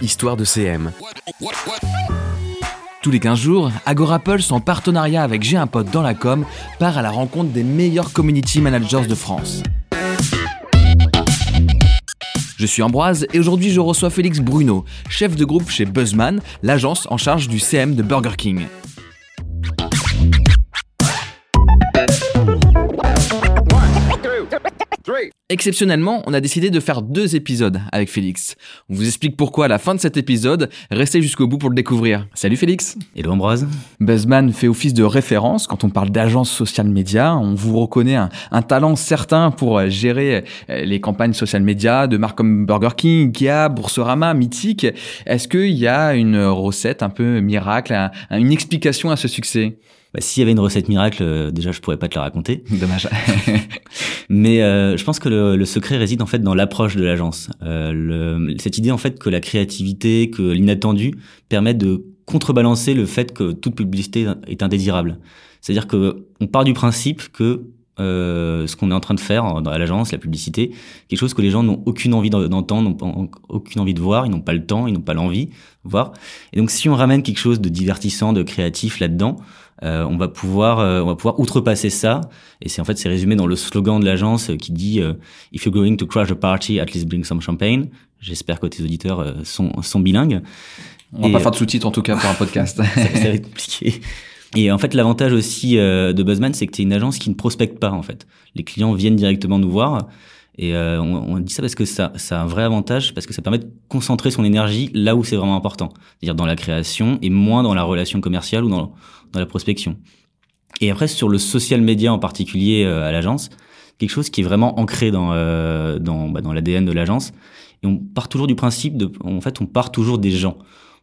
Histoire de CM. Tous les 15 jours, Agorapulse, en partenariat avec J'ai un pote dans la com, part à la rencontre des meilleurs community managers de France. Je suis Ambroise et aujourd'hui je reçois Félix Bruno, chef de groupe chez Buzzman, l'agence en charge du CM de Burger King. Exceptionnellement, on a décidé de faire deux épisodes avec Félix. On vous explique pourquoi à la fin de cet épisode. Restez jusqu'au bout pour le découvrir. Salut Félix Hello Ambroise Buzzman fait office de référence quand on parle d'agence social média. On vous reconnaît un, talent certain pour euh, gérer euh, les campagnes social média de marques comme Burger King, Ikea, Boursorama, Mythique. Est-ce qu'il y a une recette un peu miracle, une explication à ce succès? Bah, S'il y avait une recette miracle, euh, déjà je pourrais pas te la raconter. Dommage. Mais euh, je pense que le, le, secret réside en fait dans l'approche de l'agence. Euh, cette idée en fait que la créativité, que l'inattendu permettent de contrebalancer le fait que toute publicité est indésirable. C'est-à-dire que on part du principe que euh, ce qu'on est en train de faire à l'agence, la publicité, quelque chose que les gens n'ont aucune envie d'entendre, n'ont aucune envie de voir, ils n'ont pas le temps, ils n'ont pas l'envie de voir. Et donc si on ramène quelque chose de divertissant, de créatif là-dedans, euh, on va pouvoir euh, on va pouvoir outrepasser ça. Et c'est en fait c'est résumé dans le slogan de l'agence qui dit if you're going to crash a party at least bring some champagne j'espère que tes auditeurs sont sont bilingues. On va pas faire de sous-titres en tout cas pour un podcast. Ça, ça, va être compliqué et en fait l'avantage aussi de Buzzman c'est que tu es une agence qui ne prospecte pas en fait les clients viennent directement nous voir et euh, on, on, dit ça parce que ça, ça a un vrai avantage, parce que ça permet de concentrer son énergie là où c'est vraiment important, c'est-à-dire dans la création et moins dans la relation commerciale ou dans, dans la prospection. Et après, sur le social media en particulier euh, à l'agence, quelque chose qui est vraiment ancré dans, euh, dans, bah, dans l'ADN de l'agence. Et on part toujours du principe de, en fait, on part toujours des gens.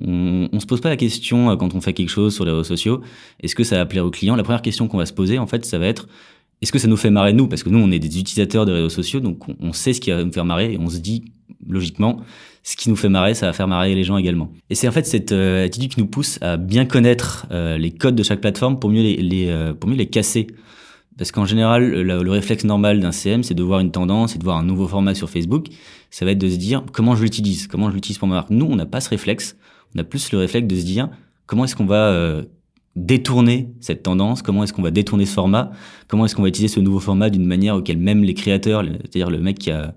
On, on se pose pas la question euh, quand on fait quelque chose sur les réseaux sociaux, est-ce que ça va plaire aux clients? La première question qu'on va se poser, en fait, ça va être est-ce que ça nous fait marrer nous? Parce que nous, on est des utilisateurs des réseaux sociaux, donc on, sait ce qui va nous faire marrer et on se dit logiquement, ce qui nous fait marrer, ça va faire marrer les gens également. Et c'est en fait cette euh, attitude qui nous pousse à bien connaître euh, les codes de chaque plateforme pour mieux les, pour mieux les casser. Parce qu'en général, le, réflexe normal d'un CM, c'est de voir une tendance et de voir un nouveau format sur Facebook. Ça va être de se dire comment je l'utilise, comment je l'utilise pour ma marque? Nous, on n'a pas ce réflexe. On a plus le réflexe de se dire comment est-ce qu'on va détourner cette tendance, comment est-ce qu'on va détourner ce format, comment est-ce qu'on va utiliser ce nouveau format d'une manière auquel même les créateurs, c'est-à-dire le mec qui a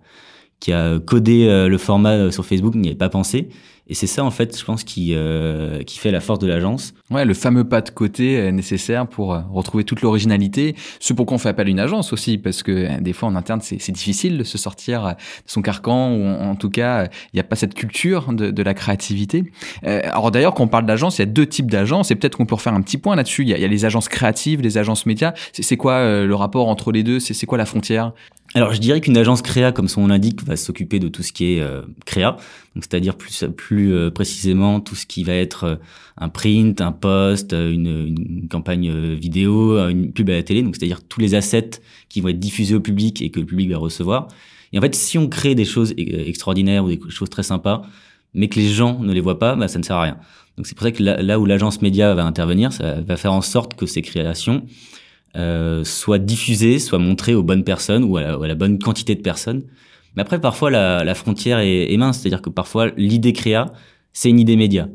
qui a codé euh, le format euh, sur Facebook n'y avait pas pensé? Et c'est ça, en fait, je pense, qui, euh, qui fait la force de l'agence. Ouais, le fameux pas de côté nécessaire pour retrouver toute l'originalité. Ce pourquoi on fait appel à une agence aussi, parce que des fois, en interne, c'est difficile de se sortir de son carcan, ou en, tout cas, il n'y a pas cette culture de, de la créativité. alors d'ailleurs, quand on parle d'agence, il y a deux types d'agences, et peut-être qu'on peut refaire un petit point là-dessus. Il, il, y a les agences créatives, les agences médias. C'est quoi le rapport entre les deux? C'est quoi la frontière? Alors je dirais qu'une agence créa, comme son nom l'indique, va s'occuper de tout ce qui est euh, créa, donc c'est-à-dire plus plus euh, précisément tout ce qui va être euh, un print, un post, une, une, campagne vidéo, une pub à la télé, donc c'est-à-dire tous les assets qui vont être diffusés au public et que le public va recevoir. Et en fait, si on crée des choses extraordinaires ou des choses très sympas, mais que les gens ne les voient pas, bah, ça ne sert à rien. Donc c'est pour ça que là, où l'agence média va intervenir, ça va faire en sorte que ces créations euh, soit diffusé, soit montré aux bonnes personnes ou à la, bonne quantité de personnes. Mais après, parfois, la, la frontière est, est mince, c'est-à-dire que parfois, l'idée créa, c'est une idée média.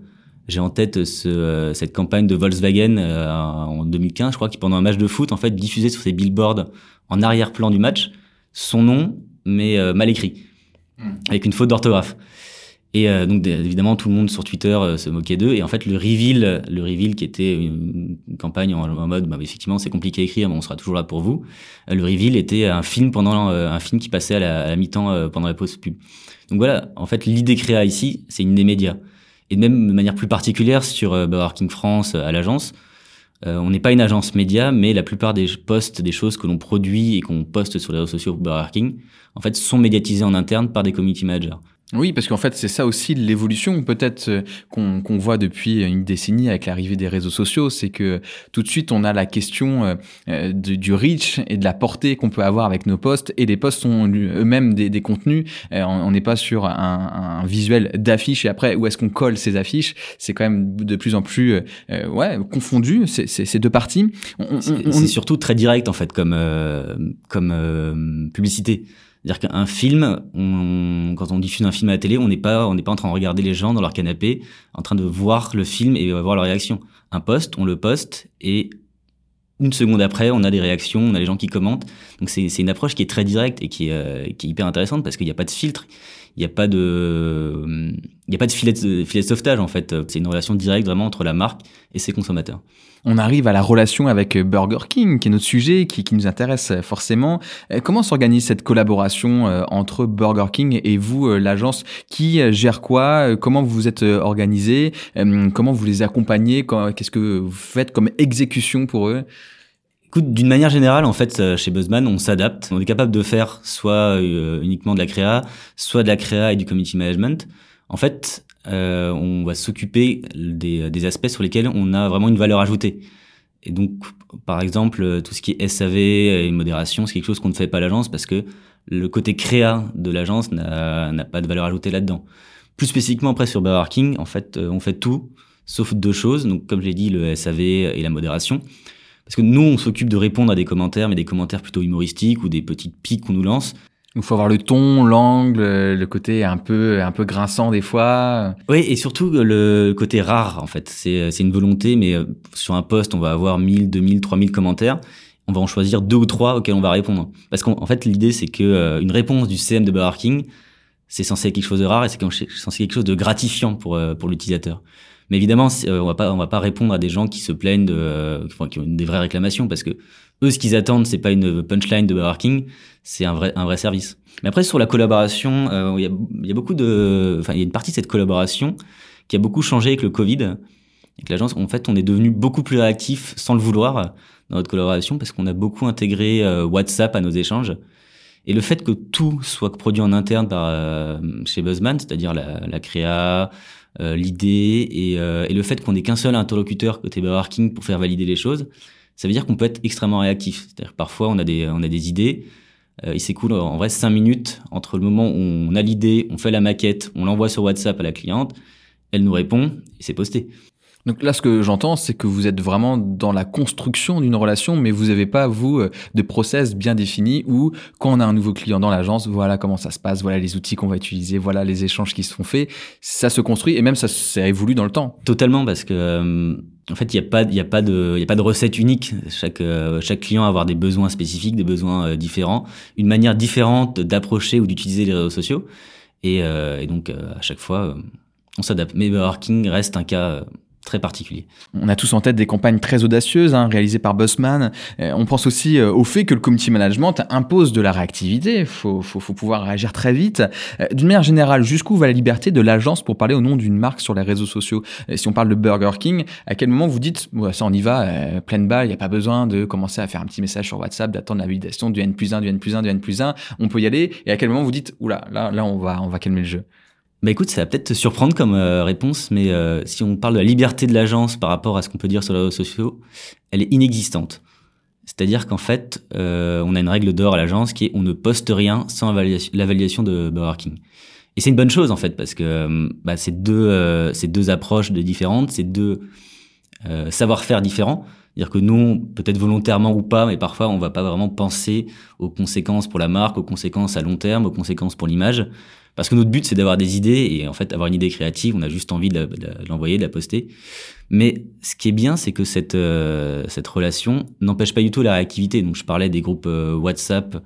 J'ai en tête ce, euh, cette campagne de Volkswagen euh, en 2015, je crois, qui pendant un match de foot, en fait, diffusait sur ses billboards en arrière-plan du match son nom, mais mal écrit, hmm. avec une faute d'orthographe. Et euh, donc évidemment tout le monde sur Twitter euh, se moquait d'eux et en fait le reveal, le reveal qui était une, campagne en, mode bah, effectivement c'est compliqué à écrire mais on sera toujours là pour vous. Euh, le reveal était un film pendant un film qui passait à la, mi-temps pendant la pause pub. Donc voilà, en fait l'idée créa ici c'est une des médias et même de manière plus particulière sur Burger King France à l'agence. on n'est pas une agence média, mais la plupart des posts, des choses que l'on produit et qu'on poste sur les réseaux sociaux Burger King, en fait, sont médiatisés en interne par des community managers. Oui, parce qu'en fait, c'est ça aussi l'évolution peut-être euh, qu'on voit depuis une décennie avec l'arrivée des réseaux sociaux, c'est que tout de suite, on a la question euh, euh, du reach et de la portée qu'on peut avoir avec nos posts, et les posts sont eux-mêmes des, des, contenus. on n'est pas sur un, un visuel d'affiche et après, où est-ce qu'on colle ces affiches? C'est quand même de plus en plus ouais, confondu, ces deux parties. C'est surtout très direct, en fait, comme, comme publicité. C'est-à-dire qu'un film, on, quand on diffuse un film à la télé, on n'est pas, on n'est pas en train de regarder les gens dans leur canapé, en train de voir le film et voir leur réaction. Un post, on le poste et une seconde après, on a des réactions, on a les gens qui commentent. Donc c'est une approche qui est très directe et qui est, euh, qui est hyper intéressante parce qu'il n'y a pas de filtre, il n'y a pas de, il y a pas de filet de, filet de sauvetage en fait. C'est une relation directe vraiment entre la marque et ses consommateurs. On arrive à la relation avec Burger King, qui est notre sujet, qui, qui nous intéresse forcément. Euh, comment s'organise cette collaboration euh, entre Burger King et vous, l'agence? Qui gère quoi? Comment vous vous êtes organisé Comment vous les accompagnez? Qu'est-ce que vous faites comme exécution pour eux? Écoute, d'une manière générale, en fait, euh, chez Buzzman, on s'adapte. On est capable de faire soit euh, uniquement de la créa, soit de la créa et du community management. En fait, euh, on va s'occuper des, des, aspects sur lesquels on a vraiment une valeur ajoutée. Et donc, par exemple, tout ce qui est SAV et modération, c'est quelque chose qu'on ne fait pas à l'agence parce que le côté créa de l'agence n'a pas de valeur ajoutée là-dedans. Plus spécifiquement, après, sur Burger en fait, on fait tout, sauf deux choses. Donc, comme j'ai dit, le SAV et la modération. Parce que nous, on s'occupe de répondre à des commentaires, mais des commentaires plutôt humoristiques ou des petites piques qu'on nous lance. Il faut avoir le ton, l'angle, le côté un peu, un peu grinçant des fois. Oui, et surtout le côté rare, en fait. C'est, c'est une volonté, mais euh, sur un post, on va avoir 1000, 2000, 3000 commentaires. On va en choisir deux ou trois auxquels on va répondre. Parce qu'en fait, l'idée, c'est que euh, une réponse du CM de Burger King, c'est censé être quelque chose de rare et c'est censé être quelque chose de gratifiant pour, euh, pour l'utilisateur. Mais évidemment, euh, on va pas, on va pas répondre à des gens qui se plaignent de, euh, enfin, qui ont des vraies réclamations parce que eux, ce qu'ils attendent, c'est pas une punchline de Burger King, c'est un vrai, un vrai service. Mais après, sur la collaboration, euh, il y, a, y a beaucoup de, enfin, il y a une partie de cette collaboration qui a beaucoup changé avec le Covid. Avec l'agence, en fait, on est devenu beaucoup plus réactif sans le vouloir dans notre collaboration parce qu'on a beaucoup intégré WhatsApp à nos échanges. Et le fait que tout soit produit en interne par chez Buzzman, c'est-à-dire la, la créa, euh, l'idée et, euh, et, le fait qu'on ait qu'un seul interlocuteur côté King pour faire valider les choses, ça veut dire qu'on peut être extrêmement réactif. C'est-à-dire parfois on a des, on a des idées, euh, il s'écoule en vrai cinq minutes entre le moment où on a l'idée, on fait la maquette, on l'envoie sur WhatsApp à la cliente, elle nous répond et c'est posté. Donc là, ce que j'entends, c'est que vous êtes vraiment dans la construction d'une relation, mais vous n'avez pas, vous, euh, de process bien définis où, quand on a un nouveau client dans l'agence, voilà comment ça se passe, voilà les outils qu'on va utiliser, voilà les échanges qui se font faits. Ça se construit et même ça, ça évolue dans le temps. Totalement, parce que... Euh, en fait, il n'y a pas, y a pas de, a pas de recette unique. Chaque, euh, chaque client a avoir des besoins spécifiques, des besoins différents, une manière différente d'approcher ou d'utiliser les réseaux sociaux. Et, et donc, à chaque fois, on s'adapte. Mais Burger King reste un cas très particulier. On a tous en tête des campagnes très audacieuses hein, réalisées par Bossman. Euh, on pense aussi euh, au fait que le community management impose de la réactivité. Il faut, faut, faut, pouvoir réagir très vite. Euh, d'une manière générale, jusqu'où va la liberté de l'agence pour parler au nom d'une marque sur les réseaux sociaux? Si on parle de Burger King, à quel moment vous dites ouais, ça on y va, pleine balle, il n'y a pas besoin de commencer à faire un petit message sur WhatsApp, d'attendre la validation du N plus 1, du N plus 1, du N plus 1, on peut y aller? Et à quel moment vous dites oula, là, là on va, on va calmer le jeu? Bah écoute, ça va peut-être te surprendre comme euh, réponse, mais euh, si on parle de la liberté de l'agence par rapport à ce qu'on peut dire sur les réseaux sociaux, elle est inexistante. C'est-à-dire qu'en fait, euh, on a une règle d'or à l'agence qui est on ne poste rien sans la validation de Burger King. Et c'est une bonne chose en fait parce que bah, c'est deux, c'est deux approches de différentes, c'est deux savoir-faire différents. C'est-à-dire que nous, peut-être volontairement ou pas, mais parfois on va pas vraiment penser aux conséquences pour la marque, aux conséquences à long terme, aux conséquences pour l'image. Parce que notre but, c'est d'avoir des idées et en fait, avoir une idée créative, on a juste envie de, l'envoyer, de la poster. Mais ce qui est bien, c'est que cette, euh, cette relation n'empêche pas du tout la réactivité. Donc, je parlais des groupes euh, WhatsApp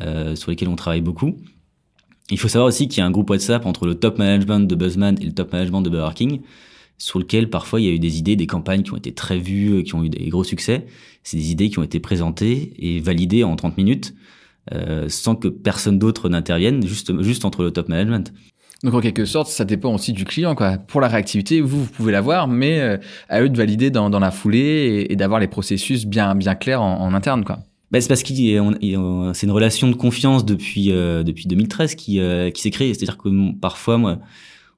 euh, sur lesquels on travaille beaucoup. Il faut savoir aussi qu'il y a un groupe WhatsApp entre le top management de Buzzman et le top management de Burger King, sur lequel parfois il y a eu des idées, des campagnes qui ont été très vues, qui ont eu des gros succès. C'est des idées qui ont été présentées et validées en 30 minutes. Euh, sans que personne d'autre n'intervienne, juste, juste entre le top management. Donc en quelque sorte, ça dépend aussi du client. Quoi. Pour la réactivité, vous, vous pouvez l'avoir, mais euh, à eux de valider dans, dans la foulée et, d'avoir les processus bien, bien clairs en, interne. Quoi. Ben, c'est parce que c'est une relation de confiance depuis, euh, depuis 2013 qui, qui s'est créée. C'est-à-dire que parfois, moi,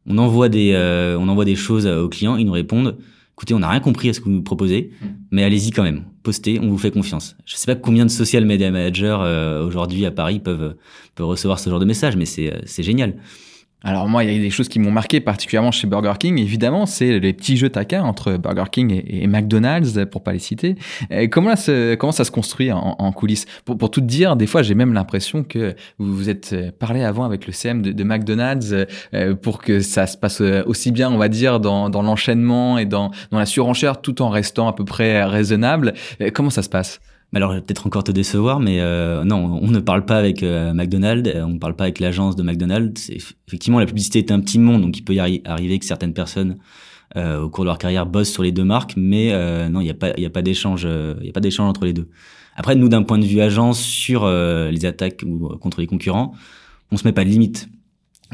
on envoie des, on envoie des choses aux clients, ils nous répondent écoutez, on n'a rien compris à ce que vous nous proposez, hmm. mais allez-y quand même, postez, on vous fait confiance. Je ne sais pas combien de social media managers euh, aujourd'hui à Paris peuvent, peuvent recevoir ce genre de message, mais c'est, c'est génial. Alors moi, il y a des choses qui m'ont marqué particulièrement chez Burger King. Évidemment, c'est les petits jeux taquins entre Burger King et, McDonald's, pour pas les citer. comment, ça, comment ça se construit en, coulisses? Pour, pour, tout dire, des fois, j'ai même l'impression que vous vous êtes parlé avant avec le CM de, McDonald's euh, pour que ça se passe aussi bien, on va dire, dans, dans l'enchaînement et dans, dans la surenchère, tout en restant à peu près raisonnable. comment ça se passe? Alors, peut-être encore te décevoir, mais euh, non, on ne parle pas avec euh, McDonald's, euh, on ne parle pas avec l'agence de McDonald's. Effectivement, la publicité est un petit monde, donc il peut y arriver que certaines personnes euh, au cours de leur carrière bossent sur les deux marques, mais euh, non, il n'y a pas, il pas d'échange, il y a pas d'échange entre les deux. Après, nous, d'un point de vue agence sur les attaques ou contre les concurrents, on se met pas de limite.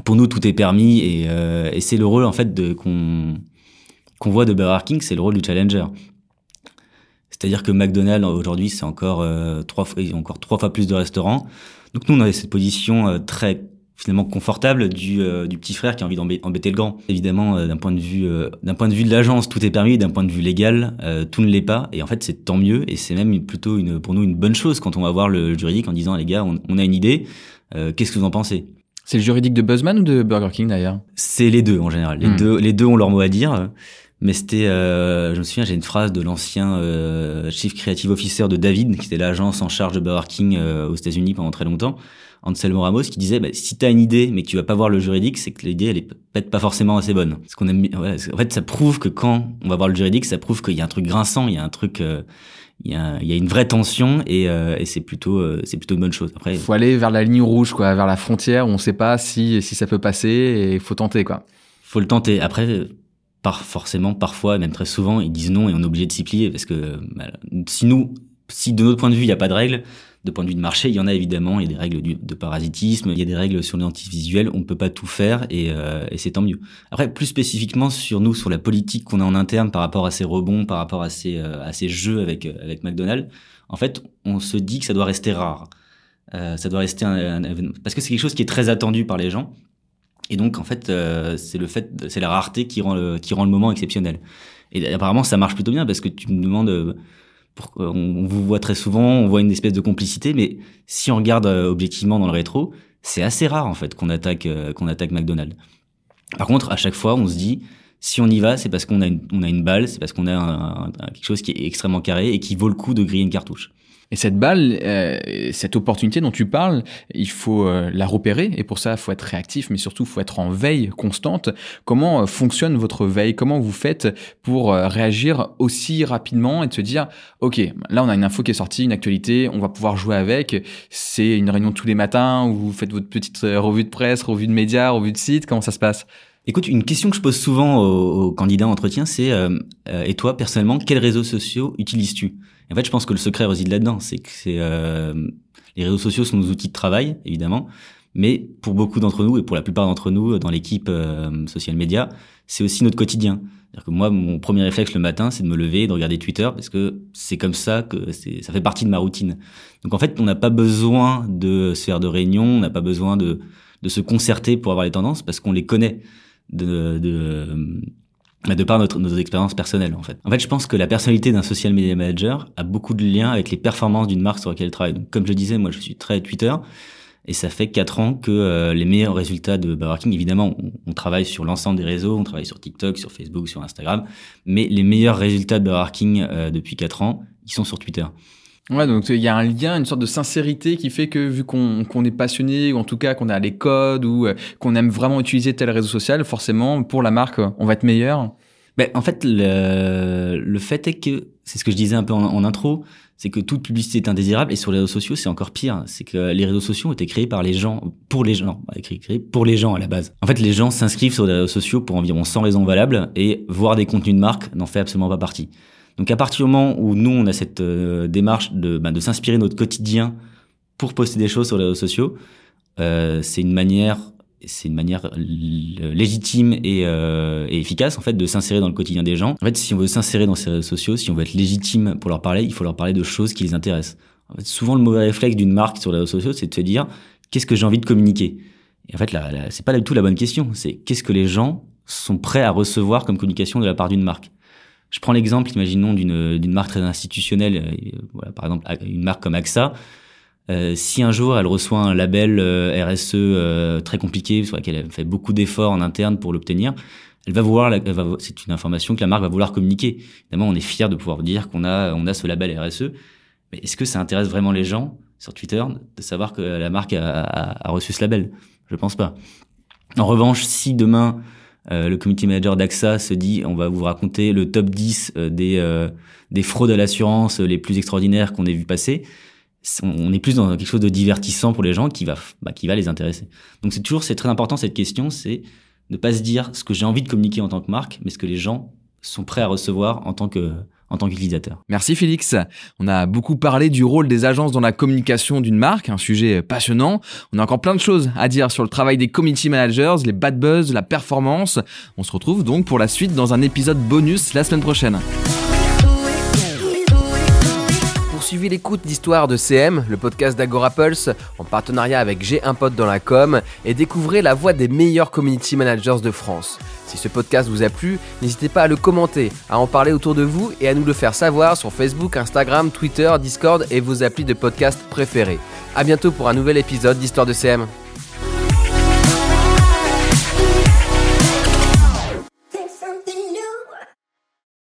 Pour nous, tout est permis et, et c'est le rôle en fait qu'on qu'on voit de Burger King, c'est le rôle du challenger. C'est-à-dire que McDonald's aujourd'hui, c'est encore euh, trois fois, encore trois fois plus de restaurants. Donc nous, on avait cette position euh, très finalement confortable du, euh, du petit frère qui a envie d'embêter le grand. Évidemment, d'un point de vue d'un point de vue de l'agence, tout est permis. D'un point de vue légal, tout ne l'est pas. Et en fait, c'est tant mieux. Et c'est même plutôt une, pour nous une bonne chose quand on va voir le juridique en disant les gars, on, a une idée. Qu'est-ce que vous en pensez? C'est le juridique de Buzzman ou de Burger King d'ailleurs? C'est les deux en général. Les hmm. deux les deux ont leur mot à dire. Mais c'était, euh, je me souviens, j'ai une phrase de l'ancien euh, chief creative officer de David, qui était l'agence en charge de Burger King euh, aux États-Unis pendant très longtemps, Anselmo Ramos, qui disait bah, si t'as une idée mais que tu vas pas voir le juridique, c'est que l'idée elle est peut-être pas forcément assez bonne. Parce qu'on aime, ouais, en fait, ça prouve que quand on va voir le juridique, ça prouve qu'il y a un truc grinçant, il y a un truc. Euh, il y, a, il y a une vraie tension et, euh, et c'est plutôt c'est plutôt une bonne chose. Après, faut aller vers la ligne rouge, quoi, vers la frontière où on sait pas si si ça peut passer et il faut tenter, quoi. Faut le tenter. Après, forcément, parfois, même très souvent, ils disent non et on est obligé de s'y plier parce que bah, si nous, si de notre point de vue, il n'y a pas de règles, de point de vue de marché, il y en a évidemment, il y a des règles de parasitisme, il y a des règles sur l'identité visuelle, on ne peut pas tout faire et, euh, et c'est tant mieux. Après, plus spécifiquement sur nous, sur la politique qu'on a en interne par rapport à ces rebonds, par rapport à ces, euh, à ces jeux avec, euh, avec McDonald's, en fait, on se dit que ça doit rester rare. Ça doit rester un, un, parce que c'est quelque chose qui est très attendu par les gens et donc, en fait, euh, c'est le fait, c'est la rareté qui rend le, qui rend le moment exceptionnel. Et apparemment, ça marche plutôt bien parce que tu me demandes, euh, on, vous voit très souvent, on voit une espèce de complicité, mais si on regarde euh, objectivement dans le rétro, c'est assez rare en fait qu'on attaque, qu'on attaque McDonald's. Par contre, à chaque fois, on se dit, si on y va, c'est parce qu'on a une, on a une balle, c'est parce qu'on a un, quelque chose qui est extrêmement carré et qui vaut le coup de griller une cartouche. Et cette balle, euh, cette opportunité dont tu parles, il faut euh, la repérer. Et pour ça, il faut être réactif, mais surtout, il faut être en veille constante. Comment euh, fonctionne votre veille? Comment vous faites pour réagir aussi rapidement et de se dire, OK, là, on a une info qui est sortie, une actualité, on va pouvoir jouer avec. C'est une réunion tous les matins où vous faites votre petite revue de presse, revue de médias, revue de site. Comment ça se passe? Écoute, une question que je pose souvent aux, candidats en entretien, c'est et toi personnellement, quels réseaux sociaux utilises-tu? En fait, je pense que le secret réside là-dedans. C'est que c'est euh, les réseaux sociaux sont nos outils de travail, évidemment, mais pour beaucoup d'entre nous et pour la plupart d'entre nous dans l'équipe euh, social media, c'est aussi notre quotidien. C'est-à-dire que moi, mon premier réflexe le matin, c'est de me lever, de regarder Twitter, parce que c'est comme ça que ça fait partie de ma routine. Donc en fait, on n'a pas besoin de se faire de réunions, on n'a pas besoin de, de se concerter pour avoir les tendances, parce qu'on les connaît de, de de par notre, nos expériences personnelles en fait. En fait, je pense que la personnalité d'un social media manager a beaucoup de liens avec les performances d'une marque sur laquelle elle travaille. Donc, comme je disais, moi je suis très Twitter et ça fait quatre ans que euh, les meilleurs résultats de Burger King, évidemment, on, travaille sur l'ensemble des réseaux, on travaille sur TikTok, sur Facebook, sur Instagram, mais les meilleurs résultats de Burger King euh, depuis quatre ans, ils sont sur Twitter. Ouais, donc il y a un lien, une sorte de sincérité qui fait que vu qu'on est passionné, ou en tout cas qu'on a les codes, ou euh, qu'on aime vraiment utiliser tel réseau social, forcément, pour la marque, on va être meilleur. Ben, en fait, le, le fait est que, c'est ce que je disais un peu en, intro, c'est que toute publicité est indésirable, et sur les réseaux sociaux, c'est encore pire. C'est que les réseaux sociaux ont été créés par les gens, pour les gens, créés pour les gens à la base. En fait, les gens s'inscrivent sur les réseaux sociaux pour environ 100 raisons valables, et voir des contenus de marque n'en fait absolument pas partie. Donc à partir du moment où nous, on a cette euh, démarche de, de s'inspirer notre quotidien pour poster des choses sur les réseaux sociaux, euh, c'est une manière c'est une manière légitime et, euh, et, efficace en fait de s'insérer dans le quotidien des gens. En fait, si on veut s'insérer dans ces réseaux sociaux, si on veut être légitime pour leur parler, il faut leur parler de choses qui les intéressent. En fait, souvent, le mauvais réflexe d'une marque sur les réseaux sociaux, c'est de se dire qu'est-ce que j'ai envie de communiquer? Et en fait, là, c'est pas du tout la bonne question. C'est qu'est-ce que les gens sont prêts à recevoir comme communication de la part d'une marque? Je prends l'exemple, imaginons, d'une, marque très institutionnelle, euh, voilà, par exemple une marque comme AXA. Euh, si un jour elle reçoit un label euh, RSE très compliqué sur lequel elle fait beaucoup d'efforts en interne pour l'obtenir, elle va vouloir, c'est une information que la marque va vouloir communiquer. Évidemment, on est fier de pouvoir dire qu'on a, on a ce label RSE, mais est-ce que ça intéresse vraiment les gens sur Twitter de savoir que la marque a, a, a reçu ce label? Je pense pas. En revanche, si demain euh, le community manager d'AXA se dit on va vous raconter le top 10 euh, des, euh, des fraudes à l'assurance les plus extraordinaires qu'on ait vu passer, on est plus dans quelque chose de divertissant pour les gens qui va, bah, qui va les intéresser. Donc c'est toujours, c'est très important cette question, c'est ne pas se dire ce que j'ai envie de communiquer en tant que marque, mais ce que les gens sont prêts à recevoir en tant que en tant qu'utilisateur. Merci Félix. On a beaucoup parlé du rôle des agences dans la communication d'une marque, un sujet passionnant. On a encore plein de choses à dire sur le travail des community managers, les bad buzz, la performance. On se retrouve donc pour la suite dans un épisode bonus la semaine prochaine. Poursuivez l'écoute d'Histoire de CM, le podcast d'Agora Pulse, en partenariat avec J'ai un dans la com, et découvrez la voix des meilleurs community managers de France. Si ce podcast vous a plu, n'hésitez pas à le commenter, à en parler autour de vous et à nous le faire savoir sur Facebook, Instagram, Twitter, Discord et vos applis de podcast préférés. A bientôt pour un nouvel épisode d'Histoire de CM.